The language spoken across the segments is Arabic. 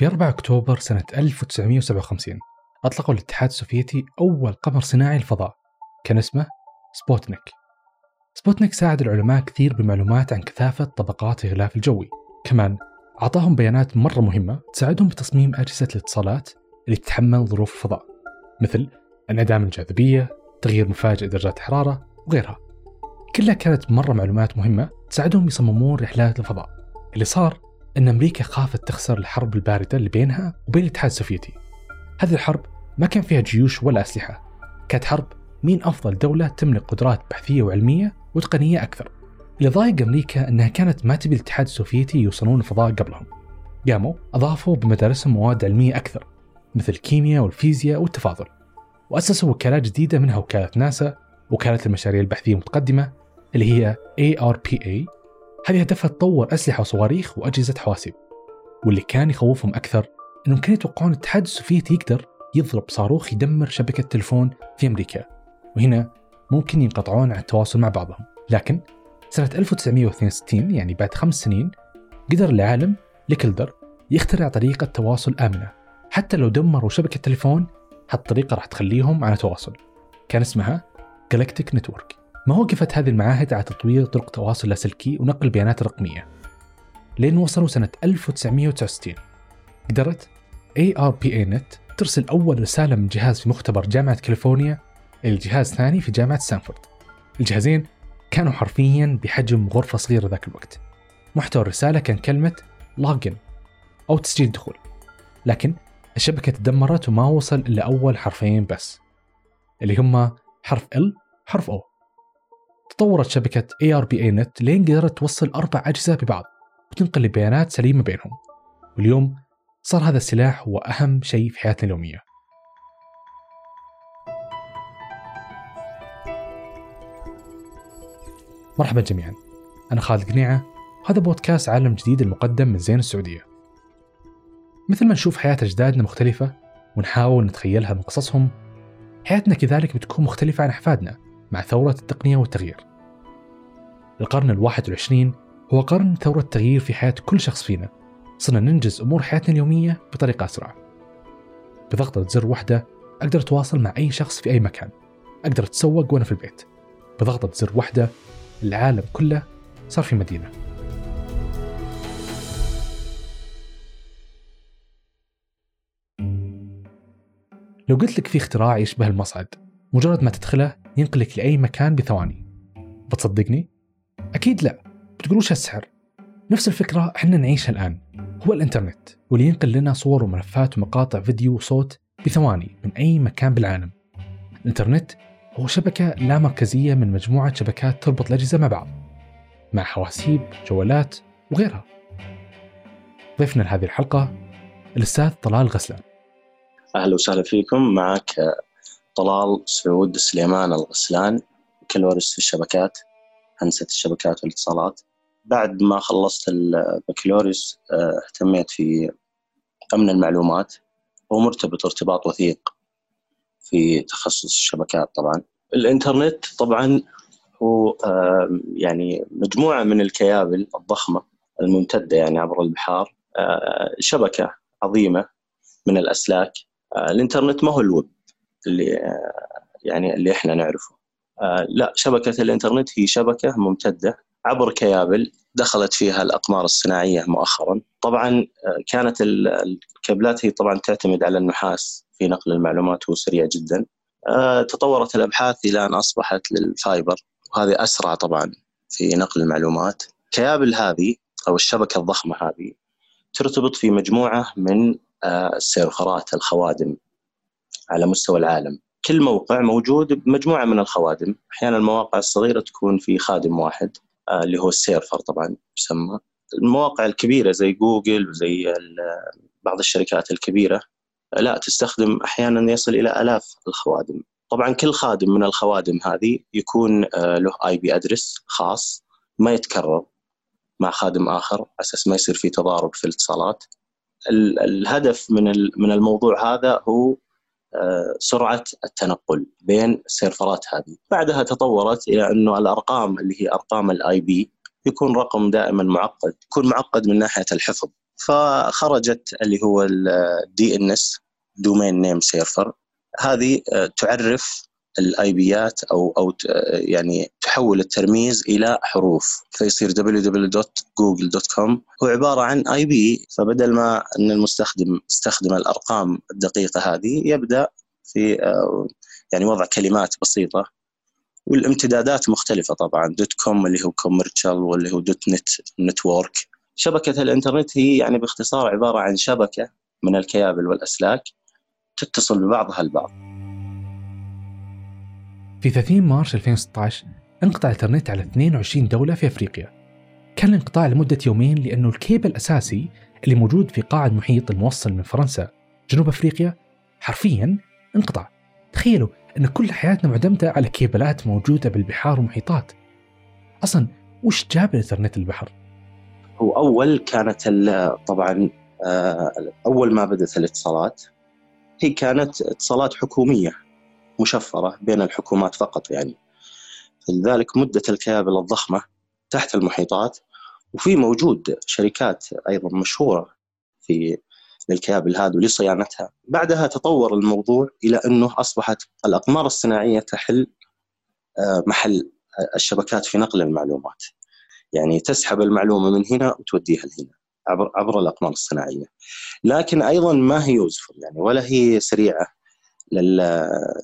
في 4 أكتوبر سنة 1957 أطلقوا الاتحاد السوفيتي أول قمر صناعي للفضاء كان اسمه سبوتنيك. سبوتنيك ساعد العلماء كثير بمعلومات عن كثافة طبقات الغلاف الجوي. كمان أعطاهم بيانات مرة مهمة تساعدهم بتصميم أجهزة الاتصالات اللي تتحمل ظروف الفضاء مثل انعدام الجاذبية تغيير مفاجئ درجات الحرارة وغيرها. كلها كانت مرة معلومات مهمة تساعدهم يصممون رحلات الفضاء اللي صار أن أمريكا خافت تخسر الحرب الباردة اللي بينها وبين الاتحاد السوفيتي. هذه الحرب ما كان فيها جيوش ولا أسلحة. كانت حرب مين أفضل دولة تملك قدرات بحثية وعلمية وتقنية أكثر. اللي ضايق أمريكا أنها كانت ما تبي الاتحاد السوفيتي يوصلون الفضاء قبلهم. قاموا أضافوا بمدارسهم مواد علمية أكثر مثل الكيمياء والفيزياء والتفاضل. وأسسوا وكالات جديدة منها وكالة ناسا وكالة المشاريع البحثية المتقدمة اللي هي ARPA هذه هدفها تطور أسلحة وصواريخ وأجهزة حواسيب واللي كان يخوفهم أكثر أنهم كانوا يتوقعون الاتحاد السوفيتي يقدر يضرب صاروخ يدمر شبكة تلفون في أمريكا. وهنا ممكن ينقطعون عن التواصل مع بعضهم. لكن سنة 1962 يعني بعد خمس سنين قدر العالم ليكلدر يخترع طريقة تواصل آمنة. حتى لو دمروا شبكة تليفون هالطريقة راح تخليهم على تواصل. كان اسمها Galactic Network ما وقفت هذه المعاهد على تطوير طرق تواصل لاسلكي ونقل البيانات الرقمية؟ لين وصلوا سنة 1969 قدرت ARPANET ترسل أول رسالة من جهاز في مختبر جامعة كاليفورنيا إلى جهاز ثاني في جامعة ستانفورد. الجهازين كانوا حرفيا بحجم غرفة صغيرة ذاك الوقت. محتوى الرسالة كان كلمة login أو تسجيل دخول. لكن الشبكة تدمرت وما وصل إلا أول حرفين بس اللي هما حرف L حرف O. تطورت شبكة ARPA Net لين قدرت توصل أربع أجهزة ببعض وتنقل البيانات سليمة بينهم. واليوم صار هذا السلاح هو أهم شيء في حياتنا اليومية. مرحبا جميعا. أنا خالد قنيعة وهذا بودكاست عالم جديد المقدم من زين السعودية. مثل ما نشوف حياة أجدادنا مختلفة ونحاول نتخيلها من قصصهم حياتنا كذلك بتكون مختلفة عن أحفادنا. مع ثورة التقنية والتغيير. القرن الواحد والعشرين هو قرن ثورة التغيير في حياة كل شخص فينا. صرنا ننجز أمور حياتنا اليومية بطريقة أسرع. بضغطة زر واحدة أقدر أتواصل مع أي شخص في أي مكان. أقدر أتسوق وأنا في البيت. بضغطة زر واحدة العالم كله صار في مدينة. لو قلت لك في اختراع يشبه المصعد مجرد ما تدخله ينقلك لأي مكان بثواني. بتصدقني؟ أكيد لا. بتقول وش السحر؟ نفس الفكرة إحنا نعيشها الآن. هو الإنترنت واللي ينقل لنا صور وملفات ومقاطع فيديو وصوت بثواني من أي مكان بالعالم. الإنترنت هو شبكة لا مركزية من مجموعة شبكات تربط الأجهزة مع بعض مع حواسيب جوالات وغيرها. ضيفنا لهذه الحلقة الأستاذ طلال غسلان. أهلا وسهلا فيكم. معك طلال سعود سليمان الغسلان بكالوريوس في الشبكات هندسة الشبكات والاتصالات. بعد ما خلصت البكالوريوس آه، اهتميت في أمن المعلومات. ومرتبط ارتباط وثيق في تخصص الشبكات طبعا. الإنترنت طبعا هو يعني مجموعة من الكيابل الضخمة الممتدة يعني عبر البحار. آه، شبكة عظيمة من الأسلاك. آه، الإنترنت ما هو الويب. اللي يعني اللي إحنا نعرفه. آه، لا شبكة الإنترنت هي شبكة ممتدة عبر كيابل دخلت فيها الأقمار الصناعية مؤخرا. طبعا آه، كانت الكابلات هي طبعا تعتمد على النحاس في نقل المعلومات هو سريع جدا. آه، تطورت الأبحاث إلى أن أصبحت لل fiber وهذه أسرع طبعا في نقل المعلومات. كيابل هذه أو الشبكة الضخمة هذه ترتبط في مجموعة من السيرفرات الخوادم. على مستوى العالم. كل موقع موجود بمجموعة من الخوادم. أحيانا المواقع الصغيرة تكون في خادم واحد آه، اللي هو ال server طبعا يسمى. المواقع الكبيرة زي جوجل وزي بعض الشركات الكبيرة آه، لا تستخدم أحيانا يصل إلى آلاف الخوادم. طبعا كل خادم من الخوادم هذه يكون آه، له IP address خاص ما يتكرر مع خادم آخر على أساس ما يصير في تضارب في الاتصالات. الهدف من من الموضوع هذا هو سرعة التنقل بين السيرفرات هذه. بعدها تطورت إلى أنه الأرقام اللي هي أرقام ال IP يكون رقم دائما معقد يكون معقد من ناحية الحفظ. فخرجت اللي هو ال DNS domain name server هذه تعرف ال IP ات أو أو يعني تحول الترميز إلى حروف. فيصير www.google.com هو عبارة عن IP فبدل ما إن المستخدم يستخدم الأرقام الدقيقة هذه يبدأ في يعني وضع كلمات بسيطة. والامتدادات مختلفة طبعا dot com اللي هو commercial واللي هو. dot net network شبكة الإنترنت هي يعني باختصار عبارة عن شبكة من الكيابل والأسلاك تتصل ببعضها البعض. في 30 مارس 2016 انقطع الانترنت على 22 دولة في أفريقيا. كان الانقطاع لمدة يومين لأنه الكيبل الأساسي اللي موجود في قاع المحيط الموصل من فرنسا جنوب أفريقيا حرفيا انقطع. تخيلوا أن كل حياتنا معتمدة على كيبلات موجودة بالبحار والمحيطات. أصلا وش جاب الانترنت البحر؟ هو أول كانت طبعا آه، أول ما بدأت الاتصالات هي كانت اتصالات حكومية مشفرة بين الحكومات فقط يعني. فلذلك مدة الكيابل الضخمة تحت المحيطات وفي موجود شركات أيضا مشهورة في للكيابل هذا ولصيانتها بعدها تطور الموضوع إلى أنه أصبحت الأقمار الصناعية تحل آه، محل الشبكات في نقل المعلومات. يعني تسحب المعلومة من هنا وتوديها لهنا عبر عبر الأقمار الصناعية. لكن أيضا ما هي يوزفل يعني ولا هي سريعة. لل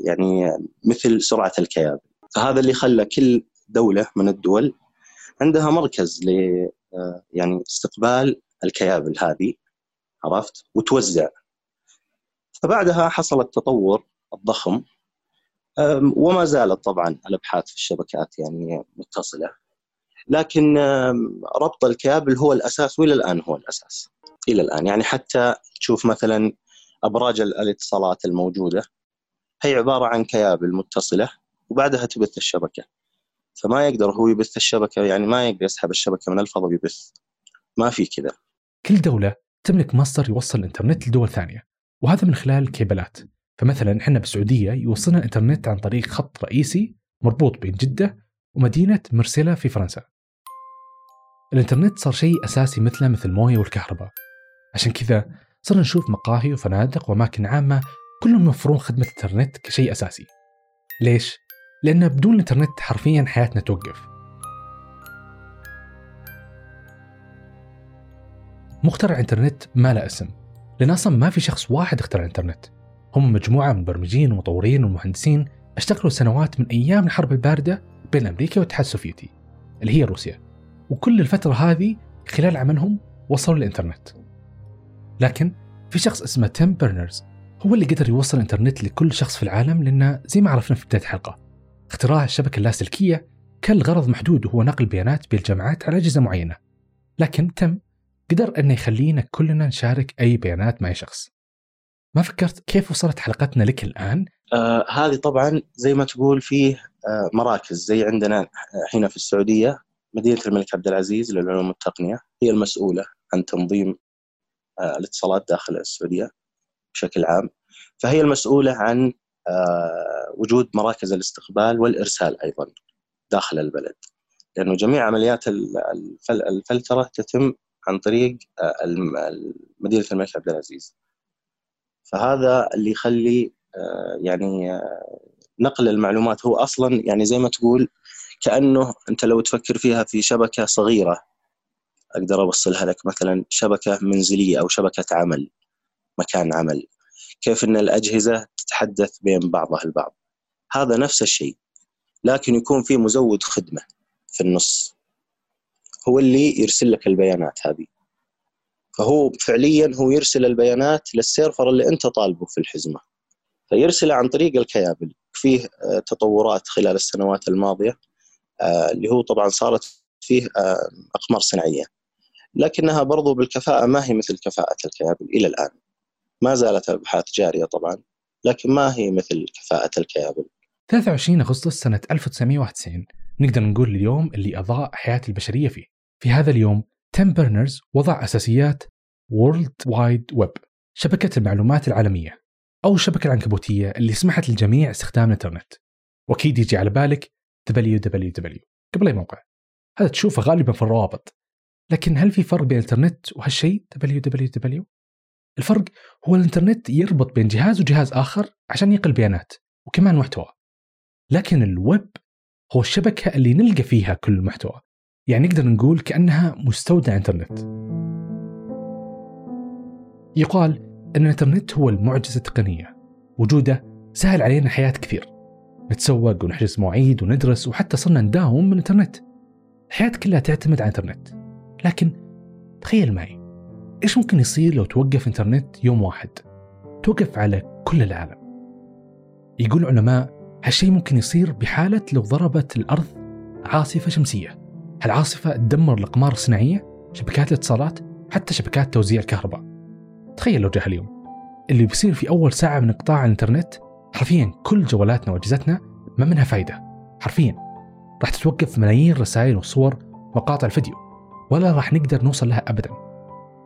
يعني مثل سرعة الكيابل فهذا اللي خلى كل دولة من الدول عندها مركز ل يعني استقبال الكيابل هذه عرفت؟ وتوزع. فبعدها حصل التطور الضخم وما زالت طبعا الأبحاث في الشبكات يعني متصلة. لكن ربط الكابل هو الأساس وإلى الآن هو الأساس. إلى الآن يعني حتى تشوف مثلا أبراج الاتصالات الموجودة. هي عبارة عن كيابل متصله وبعدها تبث الشبكة. فما يقدر هو يبث الشبكة يعني ما يقدر يسحب الشبكة من الفضاء ويبث. ما في كذا. كل دولة تملك مصدر يوصل الإنترنت لدول ثانية وهذا من خلال الكيبلات فمثلا إحنا بالسعوديه يوصلنا الإنترنت عن طريق خط رئيسي مربوط بين جدة ومدينة مرسيلا في فرنسا. الإنترنت صار شيء أساسي مثله مثل المويه والكهرباء. عشان كذا صرنا نشوف مقاهي وفنادق وأماكن عامة كلهم يوفرون خدمة الإنترنت كشيء أساسي. ليش؟ لأن بدون الإنترنت حرفيا حياتنا توقف. مخترع الإنترنت ما له اسم لأن أصلا ما في شخص واحد اخترع الإنترنت. هم مجموعة من المبرمجين ومطورين ومهندسين اشتغلوا سنوات من أيام الحرب الباردة بين أمريكا والاتحاد السوفيتي اللي هي روسيا. وكل الفترة هذه خلال عملهم وصلوا للإنترنت لكن في شخص اسمه تيم بيرنرز هو اللي قدر يوصل الإنترنت لكل شخص في العالم لأنه زي ما عرفنا في بداية الحلقة. اختراع الشبكة اللاسلكية كان الغرض محدود وهو نقل بيانات بين الجامعات على أجهزة معينة. لكن تيم قدر أنه يخلينا كلنا نشارك أي بيانات مع أي شخص. ما فكرت كيف وصلت حلقتنا لك الآن؟ آه هذه طبعا زي ما تقول فيه آه مراكز. زي عندنا هنا في السعودية مدينة الملك عبد العزيز للعلوم والتقنية هي المسؤولة عن تنظيم الاتصالات داخل السعودية بشكل عام. فهي المسؤولة عن آه، وجود مراكز الاستقبال والإرسال أيضا داخل البلد. لأنه جميع عمليات الفلترة تتم عن طريق آه، مدينة الملك عبد العزيز. فهذا اللي يخلي يعني نقل المعلومات. هو أصلا يعني زي ما تقول كأنه أنت لو تفكر فيها في شبكة صغيرة أقدر اوصلها لك مثلا شبكة منزلية أو شبكة عمل مكان عمل. كيف إن الأجهزة تتحدث بين بعضها البعض؟ هذا نفس الشيء لكن يكون في مزود خدمة في النص. هو اللي يرسل لك البيانات هذه. فهو فعليا هو يرسل البيانات للسيرفر اللي أنت طالبه في الحزمة. فيرسله عن طريق الكيابل. فيه آه، تطورات خلال السنوات الماضية آه، اللي هو طبعا صارت فيه آه، أقمار صناعية. لكنها برضو بالكفاءة ما هي مثل كفاءة الكيابل إلى الآن. ما زالت الابحاث جارية طبعا لكن ما هي مثل كفاءة الكيابل 23 أغسطس سنة 1991 نقدر نقول اليوم اللي أضاء حياة البشرية فيه. في هذا اليوم تيم بيرنرز وضع أساسيات World Wide Web شبكة المعلومات العالمية أو الشبكة العنكبوتية اللي سمحت للجميع استخدام الإنترنت. وأكيد يجي على بالك www قبل أي موقع. هذا تشوفه غالبا في الروابط. لكن هل في فرق بين الإنترنت وهالشيء؟ Www؟ الفرق هو الإنترنت يربط بين جهاز وجهاز آخر عشان ينقل بيانات وكمان محتوى. لكن الويب هو الشبكة اللي نلقى فيها كل المحتوى يعني نقدر نقول كأنها مستودع إنترنت. يقال أن الإنترنت هو المعجزة التقنية. وجوده سهل علينا حياة كثير. نتسوق ونحجز مواعيد وندرس وحتى صرنا نداوم من الإنترنت. الحياة كلها تعتمد على الإنترنت. لكن تخيل معي إيش ممكن يصير لو توقف إنترنت يوم واحد؟ توقف على كل العالم. يقول العلماء هالشيء ممكن يصير بحالة لو ضربت الأرض عاصفة شمسية. هالعاصفة تدمر الأقمار الصناعية شبكات الاتصالات حتى شبكات توزيع الكهرباء. تخيل لو جاء اليوم اللي بيصير في أول ساعة من قطاع الإنترنت حرفيا كل جوالاتنا وأجهزتنا ما منها فايدة. حرفيا. راح تتوقف ملايين الرسائل والصور ومقاطع الفيديو. ولا راح نقدر نوصل لها أبدا.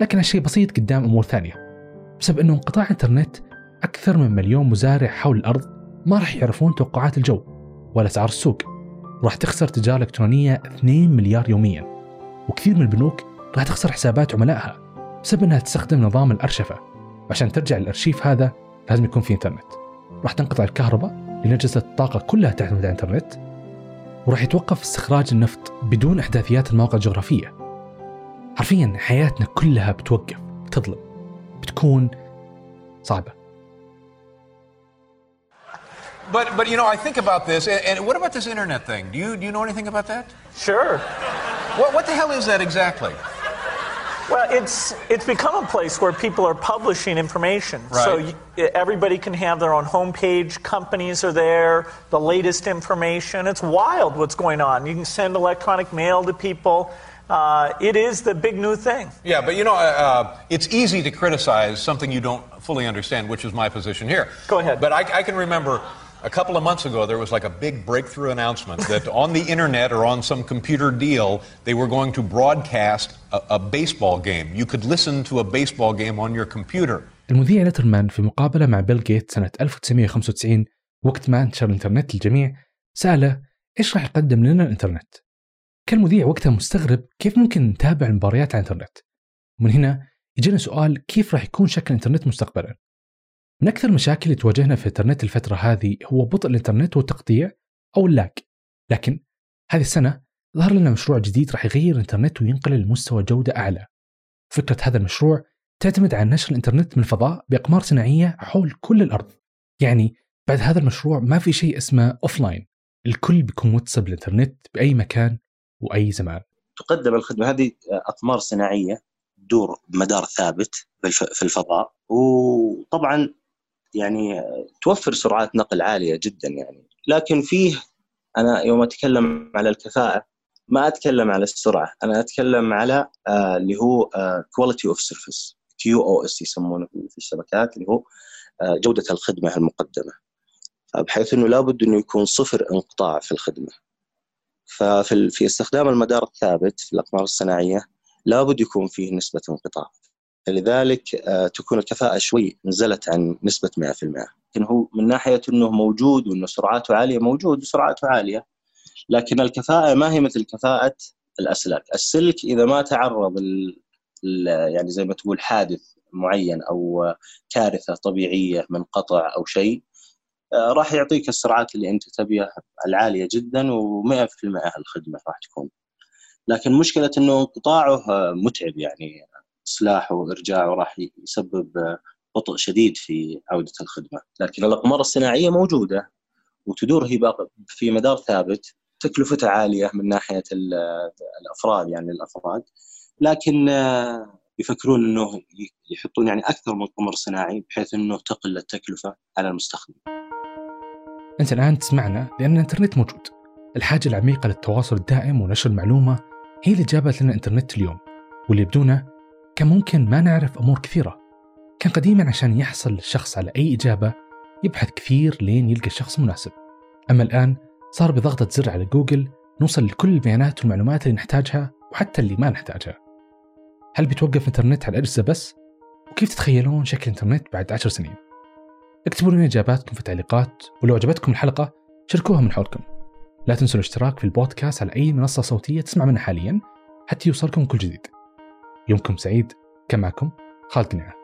لكن هالشيء بسيط قدام أمور ثانية. بسبب أنه انقطاع الإنترنت أكثر من مليون مزارع حول الأرض ما راح يعرفون توقعات الجو ولا أسعار السوق. راح تخسر تجارة إلكترونية 2 مليار يوميا. وكثير من البنوك راح تخسر حسابات عملائها بسبب أنها تستخدم نظام الأرشفة. وعشان ترجع الأرشيف هذا لازم يكون في إنترنت. راح تنقطع الكهرباء لأن أجهزة الطاقة كلها تعتمد على الإنترنت. وراح يتوقف استخراج النفط بدون إحداثيات المواقع الجغرافية. حرفيا حياتنا كلها بتوقف بتظلم بتكون صعبة But, but you know, I think about this, and, and, what about this internet thing? Do you, do you know anything about that? Sure. What, what the hell is that exactly? Well, it's it's become a place where people are publishing information. Right. So you, everybody can have their own homepage. Companies are there. The latest information. It's wild what's going on. You can send electronic mail to people. Uh, it is the big new thing. Yeah, but you know, uh, uh, it's easy to criticize something you don't fully understand, which is my position here. Go ahead. But I, I can remember a couple of months ago, there was like a big breakthrough announcement that on the internet or on some computer deal, they were going to broadcast a, a baseball game. You could listen to a baseball game on your computer. المذيع لترمان في مقابلة مع بيل جيت سنة 1995 وقت ما انتشر الانترنت للجميع سأله ايش راح يقدم لنا الانترنت؟ كان المذيع وقتها مستغرب كيف ممكن نتابع المباريات على الإنترنت؟ ومن هنا يجينا سؤال كيف راح يكون شكل الإنترنت مستقبلا؟ من أكثر المشاكل اللي تواجهنا في الإنترنت الفترة هذه هو بطء الإنترنت والتقطيع أو اللاج لكن هذه السنة ظهر لنا مشروع جديد راح يغير الإنترنت وينقله لمستوى جودة أعلى فكرة هذا المشروع تعتمد على نشر الإنترنت من الفضاء بأقمار صناعية حول كل الأرض يعني بعد هذا المشروع ما في شيء اسمه offline الكل بيكون متصل بالإنترنت بأي مكان وأي زمان. تقدم الخدمة. هذه أقمار صناعية تدور بمدار ثابت في الفضاء. وطبعا يعني توفر سرعات نقل عالية جدا يعني. لكن فيه أنا يوم أتكلم على الكفاءة ما أتكلم على السرعة. أنا أتكلم على آه اللي هو quality of service QoS يسمونه في الشبكات اللي هو آه جودة الخدمة المقدمة. بحيث إنه لابد إنه يكون صفر انقطاع في الخدمة. ففي في استخدام المدار الثابت في الأقمار الصناعية لابد يكون فيه نسبة انقطاع. فلذلك آه، تكون الكفاءة شوي نزلت عن نسبة 100% لكن هو من ناحية أنه موجود وأنه سرعاته عالية موجود وسرعاته عالية لكن الكفاءة ما هي مثل كفاءة الأسلاك. السلك إذا ما تعرض ال يعني زي ما تقول حادث معين أو كارثة طبيعية من قطع أو شيء راح يعطيك السرعات اللي أنت تبيها العالية جدا و100% الخدمة راح تكون. لكن مشكلة أنه انقطاعه متعب يعني. اصلاحه وإرجاعه راح يسبب بطء شديد في عودة الخدمة، لكن الأقمار الصناعية موجودة وتدور هي في مدار ثابت. تكلفتها عالية من ناحية الأفراد يعني الأفراد. لكن يفكرون إنه يحطون يعني أكثر من قمر صناعي بحيث إنه تقل التكلفة على المستخدم. أنت الآن تسمعنا لأن الإنترنت موجود. الحاجة العميقة للتواصل الدائم ونشر المعلومة هي اللي جابت لنا الإنترنت اليوم واللي بدونه كان ممكن ما نعرف أمور كثيرة كان قديما عشان يحصل الشخص على أي إجابة يبحث كثير لين يلقى الشخص المناسب أما الآن صار بضغطة زر على جوجل نوصل لكل البيانات والمعلومات اللي نحتاجها وحتى اللي ما نحتاجها هل بيتوقف الانترنت على الأجهزة بس؟ وكيف تتخيلون شكل الإنترنت بعد عشر سنين؟ اكتبوا لنا إجاباتكم في التعليقات ولو عجبتكم الحلقة شاركوها من حولكم. لا تنسوا الاشتراك في البودكاست على أي منصة صوتية تسمع منها حاليا حتى يوصلكم كل جديد. يومكم سعيد كان معكم خالد قناعه